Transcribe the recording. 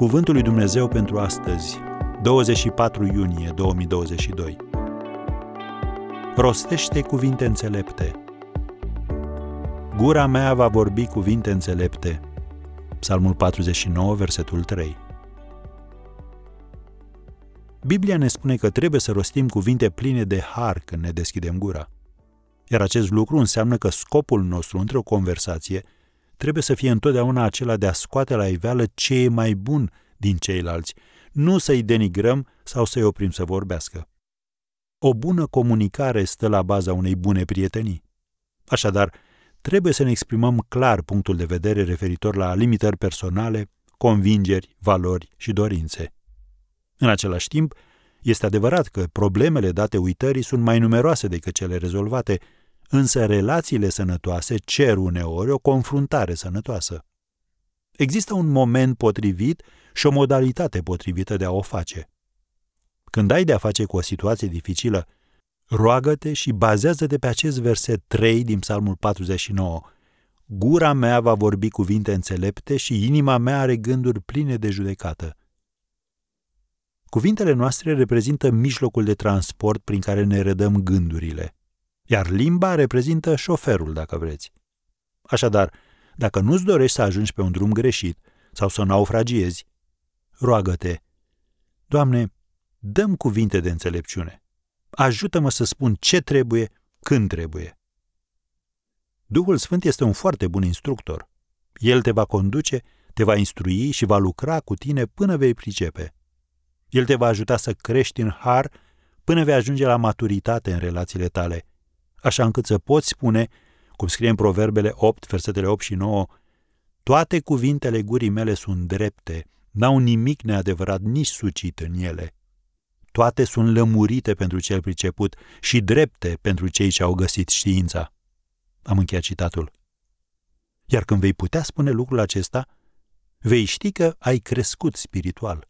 Cuvântul lui Dumnezeu pentru astăzi, 24 iunie 2022. Rostește cuvinte înțelepte. Gura mea va vorbi cuvinte înțelepte. Psalmul 49, versetul 3. Biblia ne spune că trebuie să rostim cuvinte pline de har când ne deschidem gura. Iar acest lucru înseamnă că scopul nostru într-o conversație trebuie să fie întotdeauna acela de a scoate la iveală ce e mai bun din ceilalți, nu să-i denigrăm sau să-i oprim să vorbească. O bună comunicare stă la baza unei bune prietenii. Așadar, trebuie să ne exprimăm clar punctul de vedere referitor la limitări personale, convingeri, valori și dorințe. În același timp, este adevărat că problemele date uitării sunt mai numeroase decât cele rezolvate, însă relațiile sănătoase cer uneori o confruntare sănătoasă. Există un moment potrivit și o modalitate potrivită de a o face. Când ai de a face cu o situație dificilă, roagă-te și bazează-te pe acest verset 3 din Psalmul 49. Gura mea va vorbi cuvinte înțelepte și inima mea are gânduri pline de judecată. Cuvintele noastre reprezintă mijlocul de transport prin care ne redăm gândurile, iar limba reprezintă șoferul, dacă vreți. Așadar, dacă nu-ți dorești să ajungi pe un drum greșit sau să naufragiezi, roagă-te, Doamne, dăm cuvinte de înțelepciune. Ajută-mă să spun ce trebuie, când trebuie. Duhul Sfânt este un foarte bun instructor. El te va conduce, te va instrui și va lucra cu tine până vei pricepe. El te va ajuta să crești în har până vei ajunge la maturitate în relațiile tale, așa încât să poți spune, cum scrie în Proverbele 8, versetele 8 și 9, toate cuvintele gurii mele sunt drepte, n-au nimic neadevărat nici sucit în ele. Toate sunt lămurite pentru cel priceput și drepte pentru cei ce au găsit știința. Am încheiat citatul. Iar când vei putea spune lucrul acesta, vei ști că ai crescut spiritual.